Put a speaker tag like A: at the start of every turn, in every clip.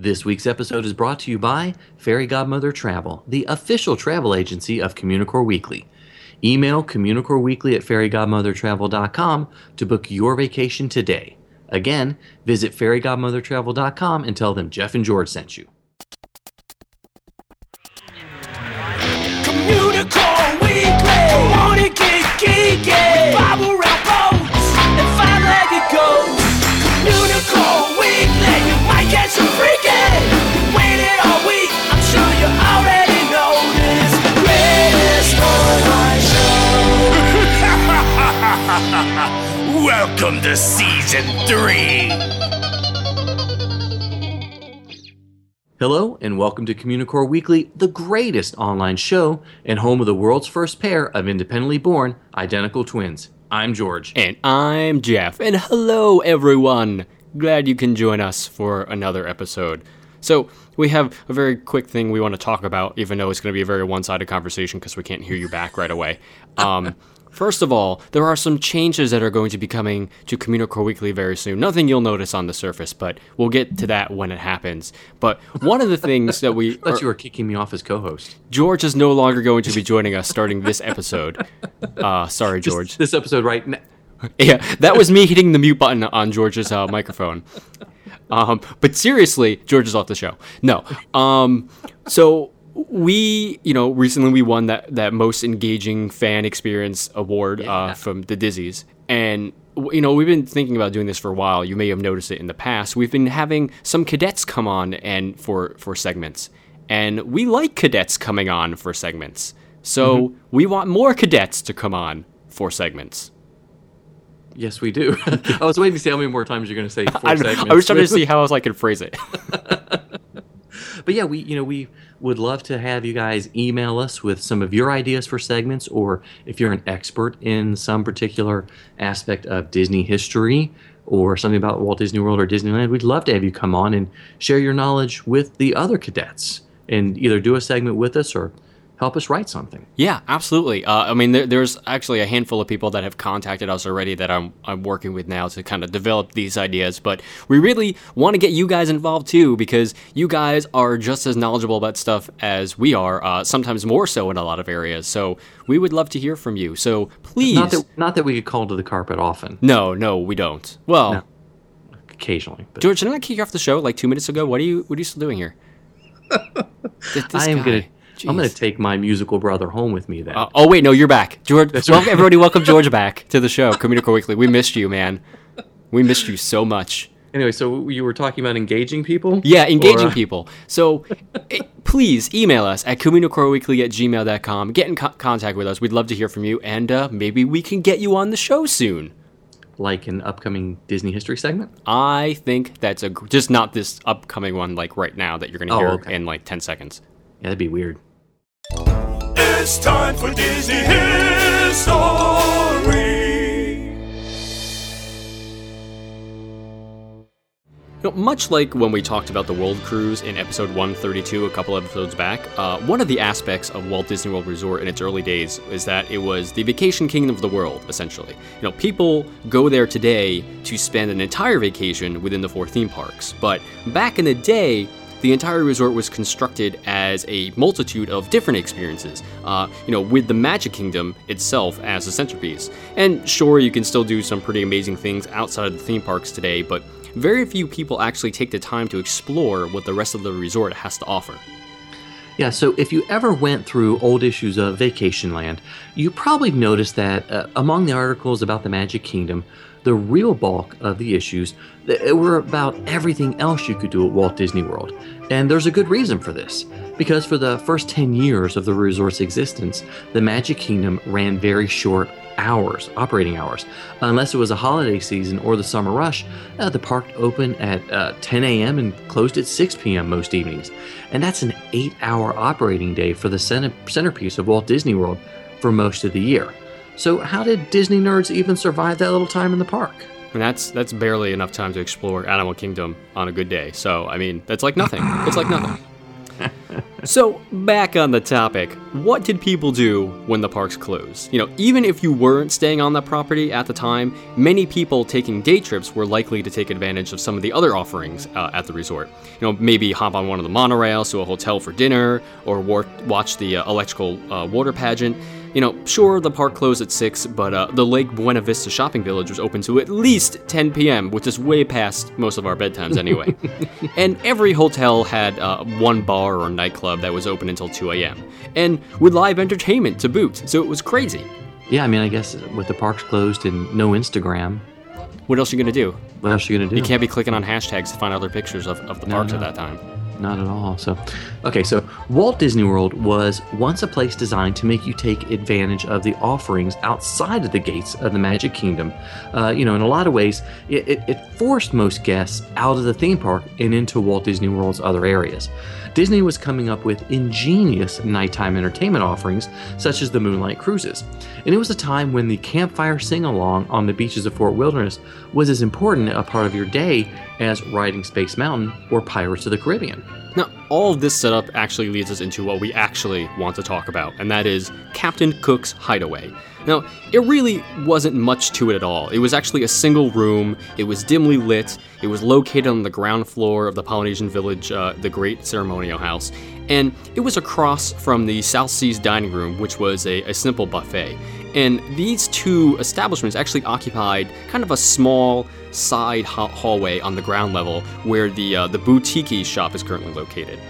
A: This week's episode is brought to you by Fairy Godmother Travel, the official travel agency of Communicore Weekly. Email communicoreweekly at fairygodmothertravel.com to book your vacation today. Again, visit fairygodmothertravel.com and tell them Jeff and George sent you.
B: Welcome to season three.
A: Hello, and welcome to Communicore Weekly, the greatest online show and home of the world's first pair of independently born identical twins. I'm George.
C: And I'm Jeff. And hello, everyone. Glad you can join us for another episode. So, we have a very quick thing we want to talk about, even though it's going to be a very one sided conversation because we can't hear you back right away. Um, first of all, there are some changes that are going to be coming to Communicore Weekly very soon. Nothing you'll notice on the surface, but we'll get to that when it happens. But one of the things that we.
A: I thought you were kicking me off as co-host.
C: George is no longer going to be joining us starting this episode. Uh, sorry, George.
A: This episode right now.
C: Yeah, that was me hitting the mute button on George's uh, microphone. Um, but seriously, George is off the show. No. Um, so we, you know, recently we won that that most engaging fan experience award
A: Yeah.
C: uh, from the Dizzies, and you know we've been thinking about doing this for a while. You may have noticed it in the past. We've been having some cadets come on and for for segments, and we like cadets coming on for segments. So we want more cadets to come on for segments.
A: Yes, we do. I was waiting to see how many more times you're going to say four
C: I,
A: segments.
C: I was trying to see how else I could phrase it.
A: But yeah, we you know we would love to have you guys email us with some of your ideas for segments, or if you're an expert in some particular aspect of Disney history or something about Walt Disney World or Disneyland, we'd love to have you come on and share your knowledge with the other cadets and either do a segment with us or help us write something.
C: Yeah, absolutely. Uh, I mean, there, there's actually a handful of people that have contacted us already that I'm, I'm working with now to kind of develop these ideas. But we really want to get you guys involved too because you guys are just as knowledgeable about stuff as we are, uh, sometimes more so in a lot of areas. So we would love to hear from you. So please.
A: Not that not that we could call to the carpet often,
C: no, no, we don't. Well,
A: No. occasionally. But
C: George, didn't I kick you off the show like two minutes ago? What are you What are you still doing here?
A: I am
C: guy.
A: Gonna I'm gonna take my musical brother home with me then.
C: Uh, oh wait, no, you're back, George.
A: That's
C: welcome,
A: right.
C: everybody, welcome George back to the show, Communicore Weekly. We missed you, man. We missed you so much.
A: anyway, so you were talking about engaging people?
C: Yeah, engaging
A: Or, uh,
C: people. So eh, please email us at communicoreweekly at gmail.com. Get in co- contact with us. We'd love to hear from you, and uh, maybe we can get you on the show soon.
A: like an upcoming Disney history segment?
C: I think that's a just not this upcoming one like right now that you're going to
A: Oh,
C: hear
A: okay.
C: in like 10 seconds.
A: Yeah, that'd be weird.
B: It's time for Disney History.
C: You know, much like when we talked about the World Cruise in episode 132 a couple episodes back, uh, one of the aspects of Walt Disney World Resort in its early days is that it was the vacation kingdom of the world, essentially. You know, people go there today to spend an entire vacation within the four theme parks, but back in the day, the entire resort was constructed as a multitude of different experiences, uh, you know, with the Magic Kingdom itself as the centerpiece. And sure, you can still do some pretty amazing things outside of the theme parks today, but very few people actually take the time to explore what the rest of the resort has to offer.
A: Yeah, so if you ever went through old issues of Vacationland, you probably noticed that uh, among the articles about the Magic Kingdom, the real bulk of the issues th- were about everything else you could do at Walt Disney World. And there's a good reason for this. Because for the first 10 years of the resort's existence, the Magic Kingdom ran very short hours, operating hours. Unless it was a holiday season or the summer rush, uh, the park opened at uh, 10 a.m. and closed at 6 p.m. most evenings. And that's an eight hour operating day for the center- centerpiece of Walt Disney World for most of the year. So, how did Disney nerds even survive that little time in the park?
C: And that's that's barely enough time to explore Animal Kingdom on a good day. So I mean, that's like nothing. It's like nothing. So, back on the topic, what did people do when the parks closed? You know, even if you weren't staying on that property at the time, many people taking day trips were likely to take advantage of some of the other offerings uh, at the resort. You know, maybe hop on one of the monorails to a hotel for dinner, or war- watch the uh, electrical uh, water pageant. You know, sure, the park closed at 6, but uh, the Lake Buena Vista Shopping Village was open to at least 10 p.m., which is way past most of our bedtimes anyway. and every hotel had uh, one bar or nightclub that was open until 2 a.m., and with live entertainment to boot, so it was crazy.
A: Yeah, I mean, I guess with the parks closed and no Instagram,
C: What else are you gonna do?
A: what else are you gonna do?
C: You can't be clicking on hashtags to find other pictures of, of the parks at that time.
A: Not at all. So, okay, so Walt Disney World was once a place designed to make you take advantage of the offerings outside of the gates of the Magic Kingdom. Uh, you know, in a lot of ways, it, it, it forced most guests out of the theme park and into Walt Disney World's other areas. Disney was coming up with ingenious nighttime entertainment offerings, such as the Moonlight Cruises. And it was a time when the campfire sing along on the beaches of Fort Wilderness was as important a part of your day as riding Space Mountain or Pirates of the Caribbean.
C: Now, all of this setup actually leads us into what we actually want to talk about, and that is Captain Cook's Hideaway. Now, it really wasn't much to it at all. It was actually a single room, it was dimly lit, it was located on the ground floor of the Polynesian Village, uh, the Great Ceremonial House, and it was across from the South Seas Dining Room, which was a, a simple buffet. And these two establishments actually occupied kind of a small side ha- hallway on the ground level where the uh, the boutique shop is currently located.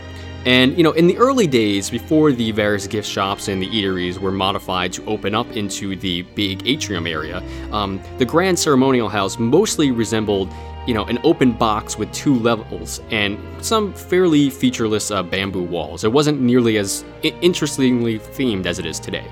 C: And you know, in the early days, before the various gift shops and the eateries were modified to open up into the big atrium area, um, the Grand Ceremonial House mostly resembled, you know, an open box with two levels and some fairly featureless uh, bamboo walls. It wasn't nearly as I- interestingly themed as it is today,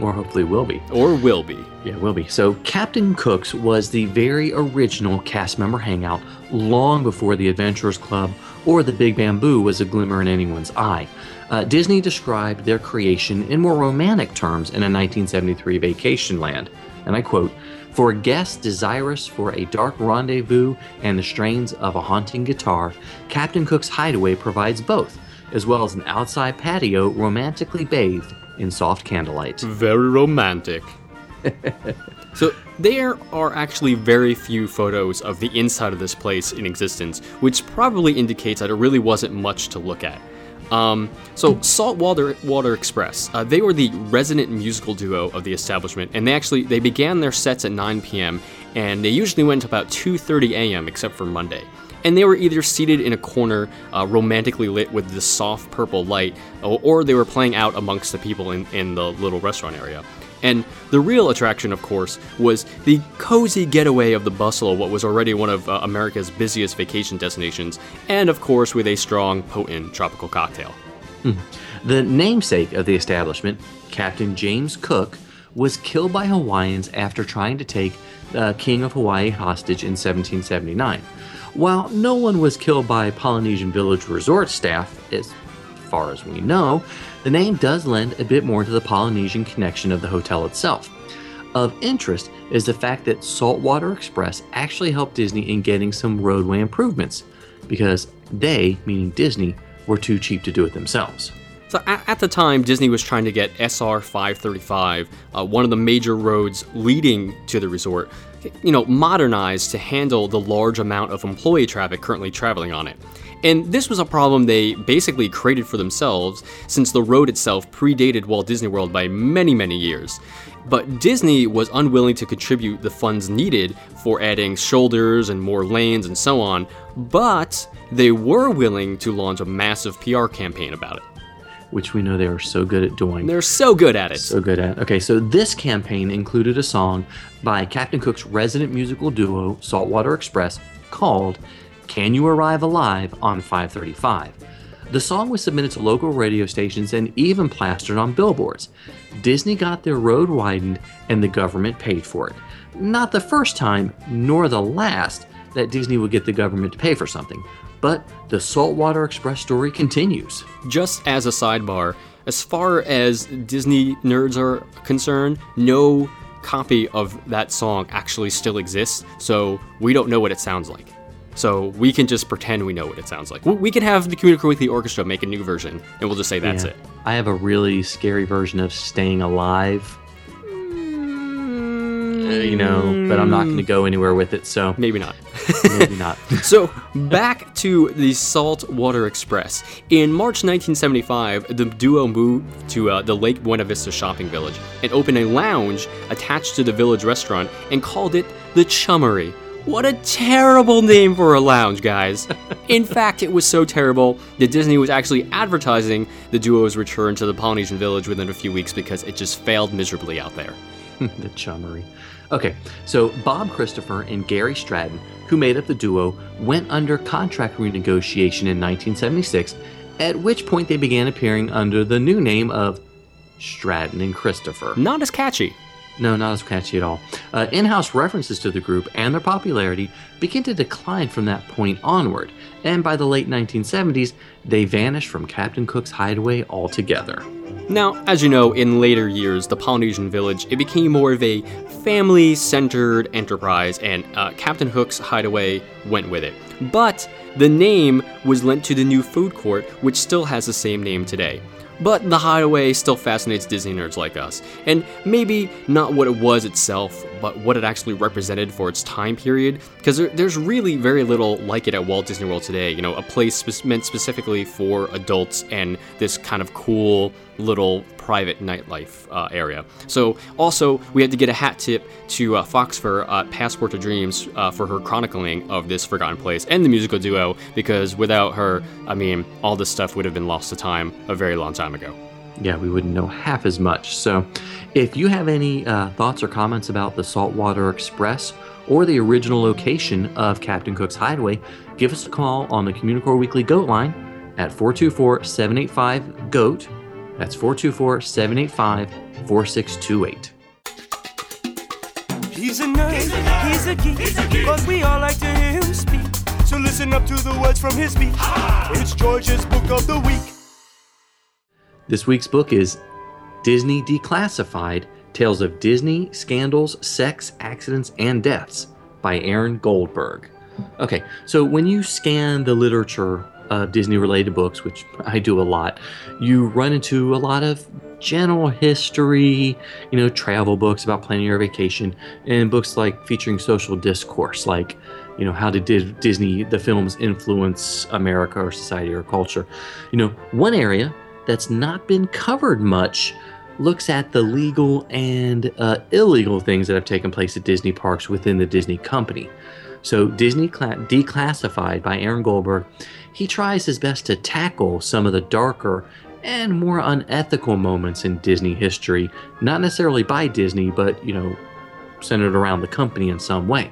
A: Or hopefully will be.
C: or will be.
A: Yeah, will be. So, Captain Cook's was the very original cast member hangout long before the Adventurers Club or the Big Bamboo was a glimmer in anyone's eye. Uh, Disney described their creation in more romantic terms in a 1973 Vacationland, and I quote, for guests desirous for a dark rendezvous and the strains of a haunting guitar, Captain Cook's Hideaway provides both, as well as an outside patio romantically bathed in soft candlelight.
C: Very romantic. so there are actually very few photos of the inside of this place in existence, which probably indicates that it really wasn't much to look at. Um, so Saltwater Water Express, uh, they were the resident musical duo of the establishment, and they actually they began their sets at 9 p.m. and they usually went about 2:30 a.m. except for Monday. And they were either seated in a corner, uh, romantically lit with this soft purple light, or, or they were playing out amongst the people in, in the little restaurant area. And the real attraction, of course, was the cozy getaway of the bustle of what was already one of uh, America's busiest vacation destinations, and of course with a strong, potent tropical cocktail.
A: The namesake of the establishment, Captain James Cook, was killed by Hawaiians after trying to take the King of Hawaii hostage in 1779. While no one was killed by Polynesian Village resort staff, as far as we know, the name does lend a bit more to the Polynesian connection of the hotel itself. Of interest is the fact that Saltwater Express actually helped Disney in getting some roadway improvements, because they, meaning Disney, were too cheap to do it themselves.
C: So at, the time, Disney was trying to get SR 535, uh, one of the major roads leading to the resort, you know, modernized to handle the large amount of employee traffic currently traveling on it. And this was a problem they basically created for themselves since the road itself predated Walt Disney World by many, many years. But Disney was unwilling to contribute the funds needed for adding shoulders and more lanes and so on, but they were willing to launch a massive PR campaign about it.
A: Which we know they are so good at doing.
C: They're so good at it.
A: so good at. It. Okay, so this campaign included a song by Captain Cook's resident musical duo, Saltwater Express, called Can You Arrive Alive on 535. The song was submitted to local radio stations and even plastered on billboards. Disney got their road widened and the government paid for it. Not the first time, nor the last, that Disney would get the government to pay for something. But the Saltwater Express story continues.
C: Just as a sidebar, as far as Disney nerds are concerned, no copy of that song actually still exists, so we don't know what it sounds like. So we can just pretend we know what it sounds like. We- can have the Communicore Weekly Orchestra make a new version, and we'll just say that's
A: Yeah.
C: it.
A: I have a really scary version of Staying Alive, you know, but I'm not going to go anywhere with it, so
C: Maybe not.
A: maybe not.
C: So, back to the Saltwater Express. In March 1975, the duo moved to uh, the Lake Buena Vista shopping village and opened a lounge attached to the village restaurant and called it the Chummery. What a terrible name for a lounge, guys. In fact, it was so terrible that Disney was actually advertising the duo's return to the Polynesian village within a few weeks because it just failed miserably out there.
A: the chummery. Okay, so Bob Christopher and Gary Stratton, who made up the duo, went under contract renegotiation in 1976, at which point they began appearing under the new name of Stratton and Christopher.
C: Not as catchy.
A: No, not as catchy at all. Uh, in house references to the group and their popularity began to decline from that point onward, and by the late 1970s, they vanished from Captain Cook's hideaway altogether.
C: Now, as you know, in later years, the Polynesian village it became more of a family-centered enterprise, and uh, Captain Hook's hideaway went with it. But the name was lent to the new food court, which still has the same name today. But the hideaway still fascinates Disney nerds like us, and maybe not what it was itself, but what it actually represented for its time period, because there, there's really very little like it at Walt Disney World today. You know, a place meant specifically for adults and this kind of cool little private nightlife uh, area. So, also, we had to get a hat tip to uh, Foxxfur uh, Passport to Dreams uh, for her chronicling of this forgotten place and the musical duo, because without her, I mean, all this stuff would have been lost to time a very long time ago.
A: Yeah, we wouldn't know half as much. So, if you have any uh, thoughts or comments about the Saltwater Express or the original location of Captain Cook's Hideaway, give us a call on the Communicore Weekly GOAT line at 424 785 GOAT. That's 424 785 4628.
B: He's a nerd, he's a geek, but we all like to hear him speak. So listen up to the words from his speech. It's George's book of the week.
A: This week's book is Disney Declassified Tales of Disney Scandals, Sex, Accidents, and Deaths by Aaron Goldberg. Okay, so when you scan the literature of Disney related books, which I do a lot, you run into a lot of general history, you know, travel books about planning your vacation, and books like featuring social discourse, like, you know, how did Disney, the films, influence America or society or culture. You know, one area that's not been covered much looks at the legal and uh, illegal things that have taken place at Disney parks within the Disney company. So, Disney Cla- Declassified by Aaron Goldberg, he tries his best to tackle some of the darker and more unethical moments in Disney history, not necessarily by Disney, but, you know, centered around the company in some way.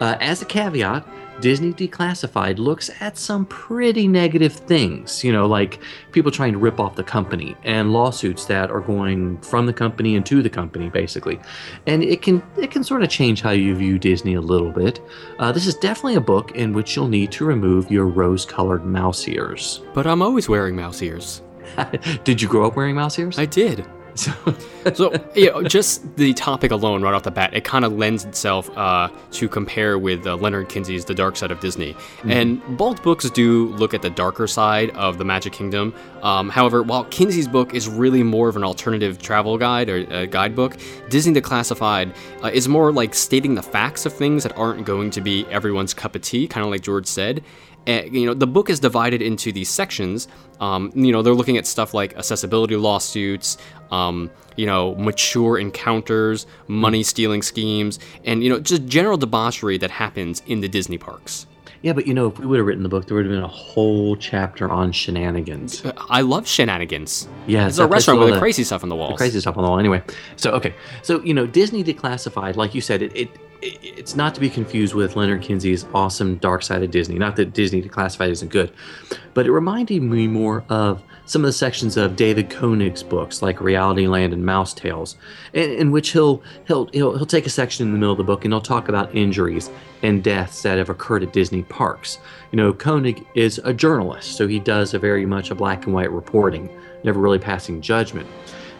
A: Uh, as a caveat, Disney Declassified looks at some pretty negative things, you know, like people trying to rip off the company and lawsuits that are going from the company and to the company, basically. And it can it can sort of change how you view Disney a little bit. Uh, this is definitely a book in which you'll need to remove your rose-colored mouse ears.
C: But I'm always wearing mouse ears.
A: Did you grow up wearing mouse ears?
C: I did. So, you know, just the topic alone, right off the bat, it kind of lends itself uh, to compare with uh, Leonard Kinsey's The Dark Side of Disney. And both books do look at the darker side of the Magic Kingdom. Um, however, while Kinsey's book is really more of an alternative travel guide or uh, guidebook, Disney Declassified uh, is more like stating the facts of things that aren't going to be everyone's cup of tea, kind of like George said. Uh, you know, the book is divided into these sections. Um, you know, they're looking at stuff like accessibility lawsuits, um, you know, mature encounters, money stealing schemes, and, you know, just general debauchery that happens in the Disney parks.
A: yeah, but you know, if we would have written the book, there would have been a whole chapter on shenanigans.
C: Uh, I love shenanigans.
A: Yeah,
C: It's a restaurant with the crazy stuff on the walls.
A: crazy stuff on the wall. Anyway, so okay, so you know, Disney Declassified, like you said, it, it it's not to be confused with Leonard Kinsey's awesome Dark Side of Disney. Not that Disney Declassified isn't good, but it reminded me more of some of the sections of David Koenig's books, like Realityland and Mouse Tales, in, in which he'll, he'll he'll he'll take a section in the middle of the book and he'll talk about injuries and deaths that have occurred at Disney parks. You know, Koenig is a journalist, so he does a very much a black and white reporting, never really passing judgment.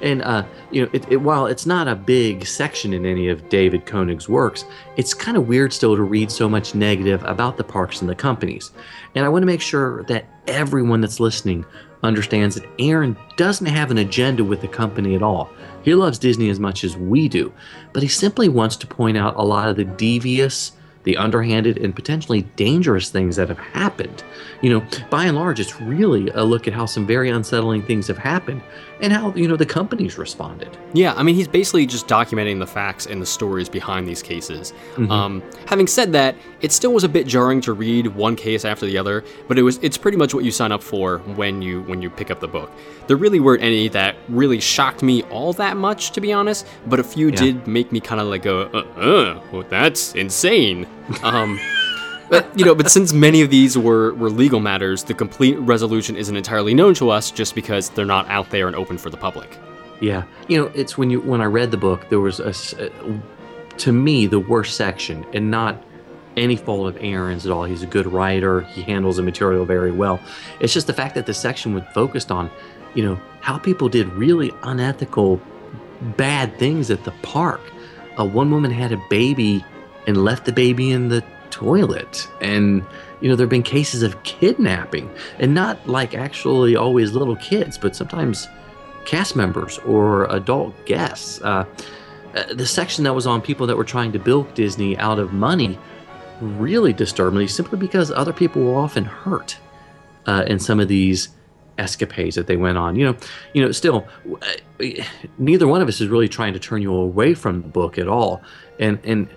A: And uh, you know, it, it, while it's not a big section in any of David Koenig's works, it's kind of weird still to read so much negative about the parks and the companies. And I want to make sure that everyone that's listening understands that Aaron doesn't have an agenda with the company at all. He loves Disney as much as we do, but he simply wants to point out a lot of the devious the underhanded and potentially dangerous things that have happened. You know, by and large, it's really a look at how some very unsettling things have happened and how, you know, the companies responded.
C: Yeah, I mean, he's basically just documenting the facts and the stories behind these cases. Mm-hmm. Um, having said that, it still was a bit jarring to read one case after the other, but it was it's pretty much what you sign up for when you when you pick up the book. There really weren't any that really shocked me all that much, to be honest, but a few yeah. did make me kind of like go, uh, uh, well, that's insane. Um, but you know, but since many of these were were legal matters, the complete resolution isn't entirely known to us just because they're not out there and open for the public.
A: Yeah, you know, it's when you when I read the book, there was a, to me the worst section, and not any fault of Aaron's at all. He's a good writer. He handles the material very well. It's just the fact that the section was focused on, you know, how people did really unethical, bad things at the park. Uh, one woman had a baby and left the baby in the toilet. And, you know, there have been cases of kidnapping, and not like actually always little kids, but sometimes cast members or adult guests. Uh, uh, the section that was on people that were trying to bilk Disney out of money really disturbed me simply because other people were often hurt uh, in some of these escapades that they went on. You know, you know, still, uh, neither one of us is really trying to turn you away from the book at all. And and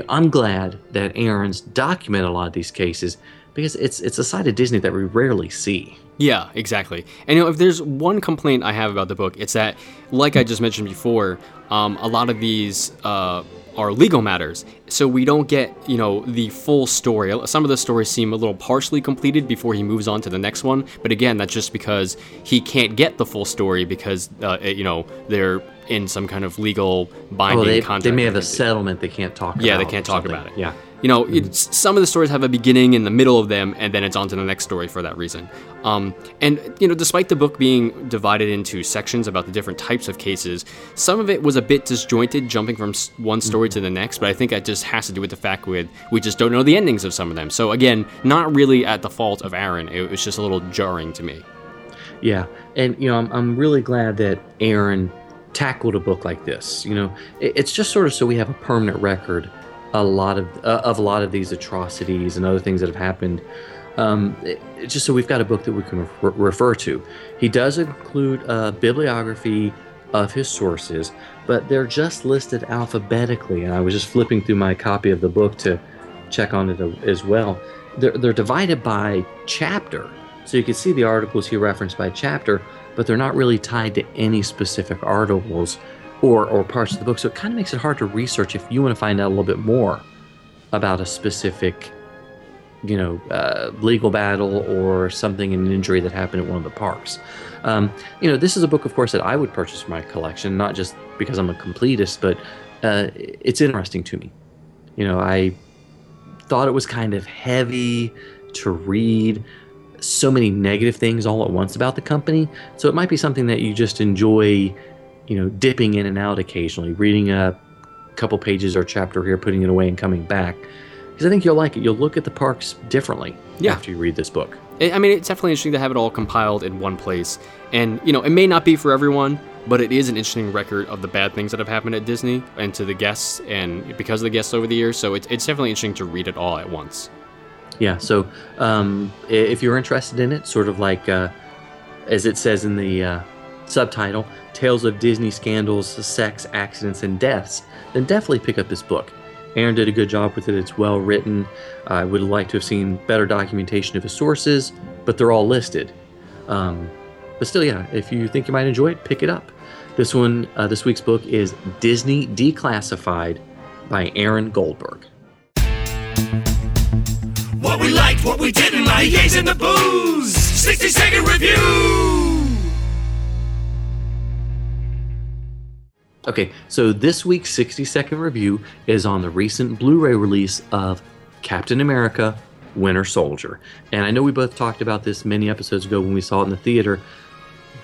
A: know, I'm glad that Aaron's documented a lot of these cases because it's it's a side of Disney that we rarely see.
C: Yeah, exactly. And you know, if there's one complaint I have about the book, it's that, like I just mentioned before, um, a lot of these uh, are legal matters. So we don't get, you know, the full story. Some of the stories seem a little partially completed before he moves on to the next one. But again, that's just because he can't get the full story because, uh, you know, they're in some kind of legal binding
A: they,
C: contract.
A: They may have a settlement they can't talk
C: about. Yeah, they can't talk about it.
A: Yeah
C: you know, mm-hmm. some of the stories have a beginning in the middle of them, and then it's on to the next story for that reason. Um, and, you know, despite the book being divided into sections about the different types of cases, some of it was a bit disjointed, jumping from one story mm-hmm. to the next, but I think that just has to do with the fact with we just don't know the endings of some of them. So, again, not really at the fault of Aaron. It was just a little jarring to me.
A: Yeah. And, you know, I'm, I'm really glad that Aaron tackled a book like this. You know, it's just sort of so we have a permanent record a lot of uh, of a lot of these atrocities and other things that have happened. Um, it, just so we've got a book that we can re- refer to. He does include a bibliography of his sources, but they're just listed alphabetically. And I was just flipping through my copy of the book to check on it as well. They're, they're divided by chapter, so you can see the articles he referenced by chapter, but they're not really tied to any specific articles or, or parts of the book. So it kind of makes it hard to research if you want to find out a little bit more about a specific, you know, uh, legal battle or something, an injury that happened at one of the parks. Um, you know, this is a book, of course, that I would purchase for my collection, not just because I'm a completist, but uh, it's interesting to me. You know, I thought it was kind of heavy to read so many negative things all at once about the company. So it might be something that you just enjoy you know, dipping in and out occasionally, reading a couple pages or chapter here, putting it away, and coming back. Because I think you'll like it. You'll look at the parks differently yeah. after you read this book.
C: I mean, it's definitely interesting to have it all compiled in one place. And, you know, it may not be for everyone, but it is an interesting record of the bad things that have happened at Disney and to the guests and because of the guests over the years. So it's, it's definitely interesting to read it all at once.
A: Yeah. So um, if you're interested in it, sort of like, uh, as it says in the uh, subtitle, Tales of Disney Scandals, Sex, Accidents, and Deaths, then definitely pick up this book. Aaron did a good job with it. It's well written. I would like to have seen better documentation of his sources, but they're all listed. Um, but still, yeah, if you think you might enjoy it, pick it up. This one, uh, this week's book is Disney Declassified by Aaron Goldberg.
B: What we liked, what we didn't like, gays in the booze. 60 second review.
A: Okay, so this week's 60 second review is on the recent Blu ray release of Captain America Winter Soldier. And I know we both talked about this many episodes ago when we saw it in the theater,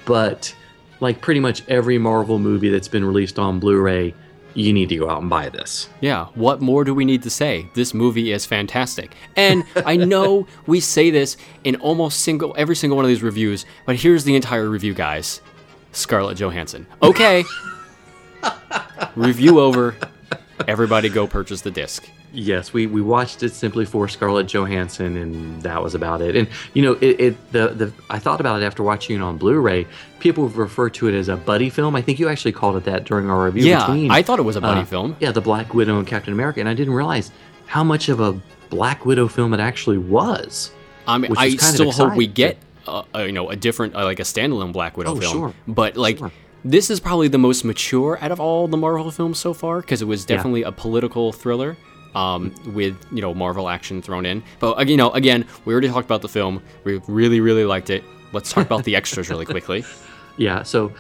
A: but like pretty much every Marvel movie that's been released on Blu-ray, you need to go out and buy this.
C: Yeah, what more do we need to say? This movie is fantastic. And I know we say this in almost single every single one of these reviews, but here's the entire review, guys. Scarlett Johansson. Okay. review over. Everybody go purchase the disc.
A: Yes, we, we watched it simply for Scarlett Johansson, and that was about it. And you know, it, it the the I thought about it after watching it on Blu-ray. People refer to it as a buddy film. I think you actually called it that during our review.
C: Yeah,
A: between,
C: I thought it was a buddy
A: uh,
C: film.
A: Yeah, the Black Widow and Captain America, and I didn't realize how much of a Black Widow film it actually was.
C: I mean, I
A: is kind of
C: still hope we get, uh, uh, you know, a different, uh, like a standalone Black Widow
A: Oh,
C: film.
A: sure.
C: But like,
A: Sure.
C: this is probably the most mature out of all the Marvel films so far because it was
A: Yeah.
C: definitely a political thriller. Um, with you know Marvel action thrown in, but uh, you know again we already talked about the film. We really really liked it. Let's talk about the extras really quickly.
A: Yeah. So,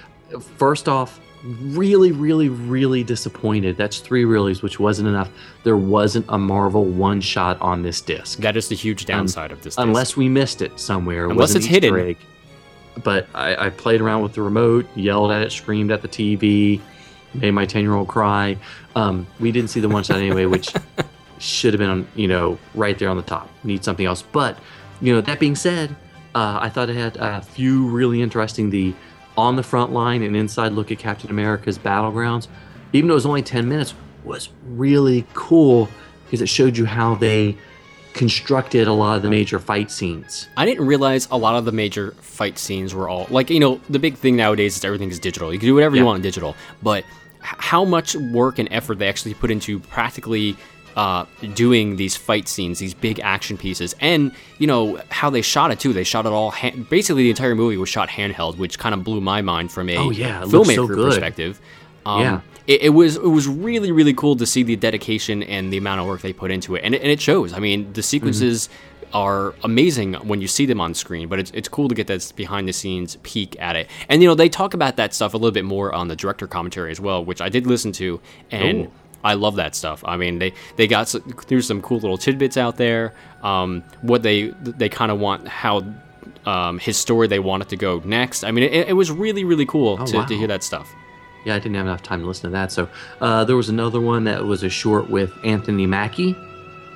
A: first off, really, really, really disappointed. That's three reallys, which wasn't enough. There wasn't a Marvel one shot on this disc.
C: That is the huge downside of this. disc.
A: unless we missed it somewhere. It
C: Unless it's
A: Easter
C: hidden.
A: egg. But I, I played around with the remote, yelled at it, screamed at the TV, made my ten year old cry. Um, we didn't see the one shot anyway, which should have been on, you know right there on the top. Need something else. But you know that being said, uh, I thought it had a few really interesting the on the front line and inside look at Captain America's battlegrounds. Even though it was only ten minutes, was really cool because it showed you how they constructed a lot of the major fight scenes.
C: I didn't realize a lot of the major fight scenes were all like you know the big thing nowadays is everything is digital. You can do whatever you want in digital, but how much work and effort they actually put into practically uh, doing these fight scenes, these big action pieces, and you know how they shot it too. They shot it all. Basically, the entire movie was shot handheld, which kind of blew my mind from a
A: Oh, yeah, looks so good.
C: perspective. Um,
A: Yeah.
C: It, it was it was really really cool to see the dedication and the amount of work they put into it, and it, and it shows. I mean, the sequences are amazing when you see them on screen, but it's it's cool to get that behind the scenes peek at it. And you know, they talk about that stuff a little bit more on the director commentary as well, which I did listen to, and.
A: Ooh.
C: I love that stuff. I mean, they they got s there's some cool little tidbits out there. Um, what they they kind of want how um, his story they want it to go next. I mean, it, it was really really cool to,
A: wow.
C: to hear that stuff.
A: Yeah, I didn't have enough time to listen to that. So uh, there was another one that was a short with Anthony Mackie,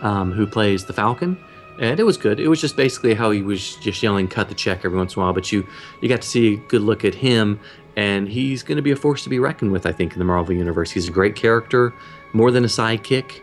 A: um, who plays the Falcon, and it was good. It was just basically how he was just yelling "cut the check" every once in a while, but you you got to see a good look at him, and he's going to be a force to be reckoned with. I think in the Marvel universe, he's a great character, more than a sidekick.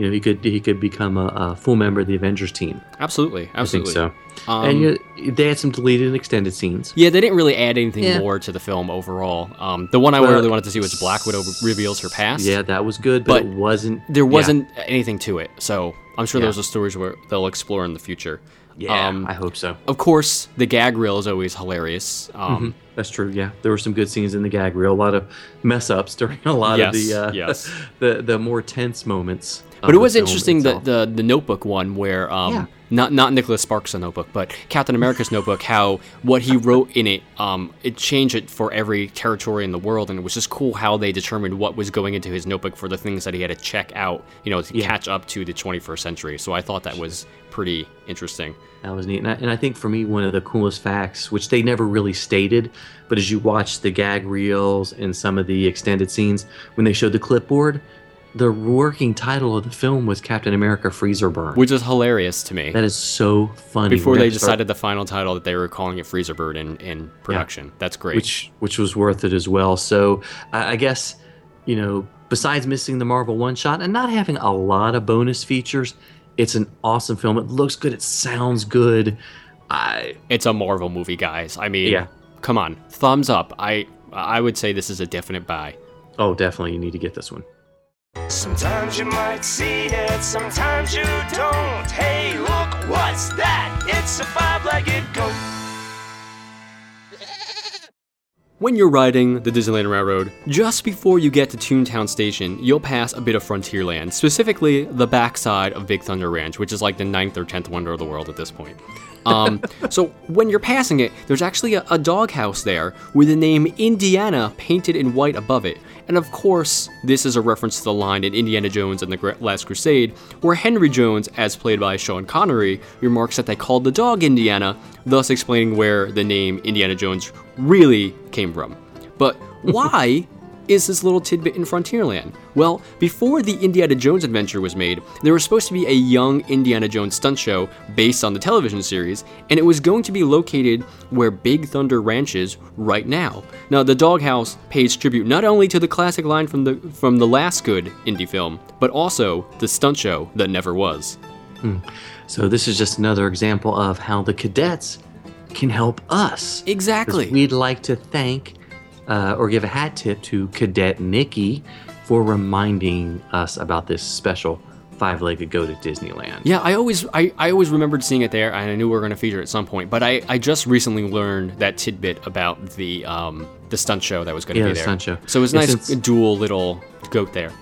A: You know, he could he could become a, a full member of the Avengers team.
C: Absolutely,
A: I think
C: absolutely.
A: so.
C: Um,
A: and you, they had some deleted and extended scenes.
C: Yeah, they didn't really add anything
A: Yeah.
C: more to the film overall. Um, the one I
A: Well,
C: really wanted to see was Black Widow reveals her past.
A: Yeah, that was good, but,
C: But
A: it wasn't.
C: there wasn't anything to it, so I'm sure
A: Yeah.
C: those are stories where they'll explore in the future.
A: Yeah,
C: Um,
A: I hope so.
C: Of course, the gag reel is always hilarious. Um,
A: That's true. Yeah, there were some good scenes in the gag reel. A lot of mess ups during a lot of the
C: Yes,
A: uh,
C: yes.
A: the the more tense moments.
C: But it was interesting the, the the Notebook one where um,
A: Yeah.
C: Not not Nicholas Sparks' Notebook, but Captain America's Notebook. How what he wrote in it, um, it changed it for every territory in the world, and it was just cool how they determined what was going into his notebook for the things that he had to check out, you know, to
A: Yeah.
C: catch up to the 21st century. So I thought that was pretty interesting.
A: That was neat. And I, and I think for me, one of the coolest facts, which they never really stated, but as you watch the gag reels and some of the extended scenes, when they showed the clipboard, the working title of the film was Captain America Freezer Burn.
C: Which is hilarious to me.
A: that is so funny.
C: Before they
A: gonna start-
C: decided the final title that they were calling it Freezer Burn in, in production. That's great.
A: which which was worth it as well. So I, I guess you know, besides missing the Marvel one shot and not having a lot of bonus features, it's an awesome film. It looks good. It sounds good. I
C: it's a Marvel movie, guys. I mean,
A: Yeah.
C: come on, thumbs up. I I would say this is a definite buy.
A: oh definitely you need to get this one.
B: Sometimes you might see it, sometimes you don't. Hey, look, what's that? It's a five-legged goat.
C: When you're riding the Disneyland Railroad, just before you get to Toontown Station, you'll pass a bit of Frontierland, specifically the backside of Big Thunder Ranch, which is like the ninth or tenth wonder of the world at this point. Um, so when you're passing it, there's actually a, a doghouse there with the name Indiana painted in white above it. And of course, this is a reference to the line in Indiana Jones and the Last Crusade, where Henry Jones, as played by Sean Connery, remarks that they called the dog Indiana, thus explaining where the name Indiana Jones really came from. But why is this little tidbit in Frontierland? Well, before the Indiana Jones adventure was made, there was supposed to be a young Indiana Jones stunt show based on the television series, and it was going to be located where Big Thunder Ranch is right now. Now, the Doghouse pays tribute not only to the classic line from the from the last good Indy film, but also the stunt show that never was. Hmm.
A: So this is just another example of how the cadets can help us.
C: Exactly.
A: We'd like to thank uh, or give a hat tip to Cadet Nikki for reminding us about this special five-legged goat at Disneyland.
C: Yeah, I always I, I always remembered seeing it there, and I knew we were going to feature it at some point. But I, I just recently learned that tidbit about the um the stunt show that was going to
A: Yeah,
C: be
A: the
C: there.
A: stunt show.
C: So it was
A: And
C: nice
A: since-
C: dual little goat there.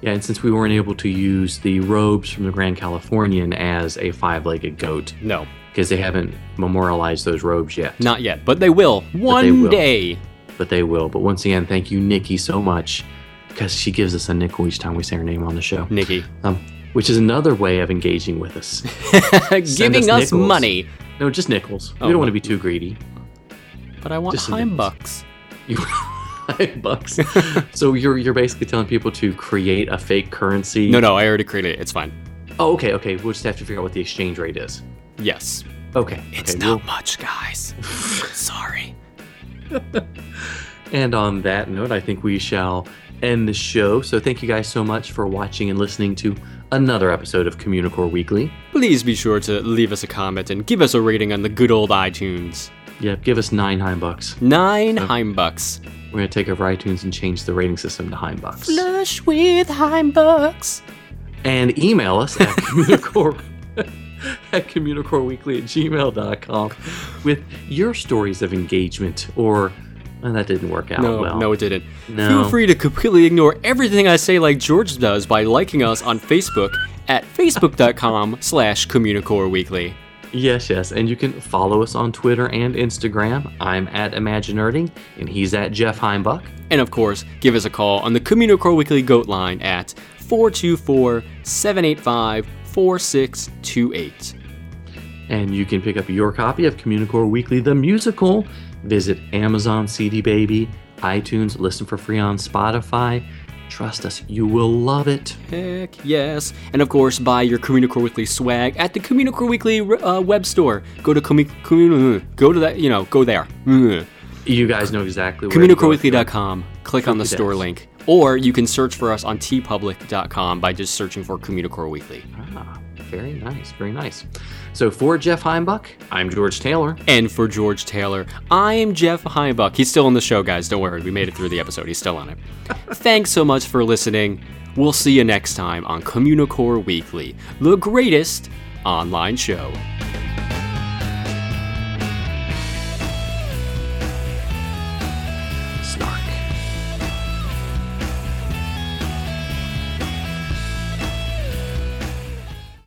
A: Yeah, and since we weren't able to use the robes from the Grand Californian as a five-legged goat,
C: No,
A: because they haven't memorialized those robes yet.
C: not yet, but they will one
A: will.
C: day.
A: But they will. But once again, thank you, Nikki, so much, because she gives us a nickel each time we say her name on the show.
C: Nikki
A: Um, which is another way of engaging with us.
C: giving
A: us
C: us, money,
A: No, just nickels.
C: Oh,
A: we don't want to be too greedy.
C: but I want
A: Just nickels.
C: bucks.
A: You bucks. so you're you're basically telling people to create a fake currency.
C: No, no, I already created it. It's fine.
A: Oh, okay, okay. We'll just have to figure out what the exchange rate is.
C: Yes,
A: Okay.
C: it's
A: okay,
C: not much, guys. Sorry.
A: And on that note, I think we shall end the show. So thank you guys so much for watching and listening to another episode of Communicore Weekly.
C: Please be sure to leave us a comment and give us a rating on the good old iTunes.
A: Yep, give us nine Heimbucks.
C: Nine Heim bucks.
A: We're gonna take over iTunes and change the rating system to Heimbucks.
C: Flush with Heimbucks.
A: and email us at communicore at communicoreweekly at gmail.com with your stories of engagement or well, that didn't work out
C: No,
A: well
C: no, it didn't.
A: No.
C: Feel free to completely ignore everything I say like George does by liking us on Facebook at facebook.com slash Communicore Weekly.
A: yes yes and you can follow us on twitter and instagram i'm at imaginerding and he's at jeff heimbuck
C: And of course, give us a call on the Communicore Weekly Goat line at 424 785 4628.
A: and you can pick up your copy of communicore weekly the musical visit amazon cd baby itunes listen for free on spotify trust us you will love it
C: Heck yes. And of course, buy your Communicore Weekly swag at the Communicore Weekly uh, web store. Go to commu- go to that, you know, go there.
A: You guys know exactly where to go if you want.
C: CommunicoreWeekly.com. Click on the store link. Or you can search for us on teepublic.com by just searching for Communicore Weekly.
A: Ah, very nice, very nice. So for Jeff Heimbuck, I'm George Taylor.
C: And for George Taylor, I'm Jeff Heimbuck. He's still on the show, guys. Don't worry. We made it through the episode. He's still on it. Thanks so much for listening. We'll see you next time on Communicore Weekly, the greatest online show.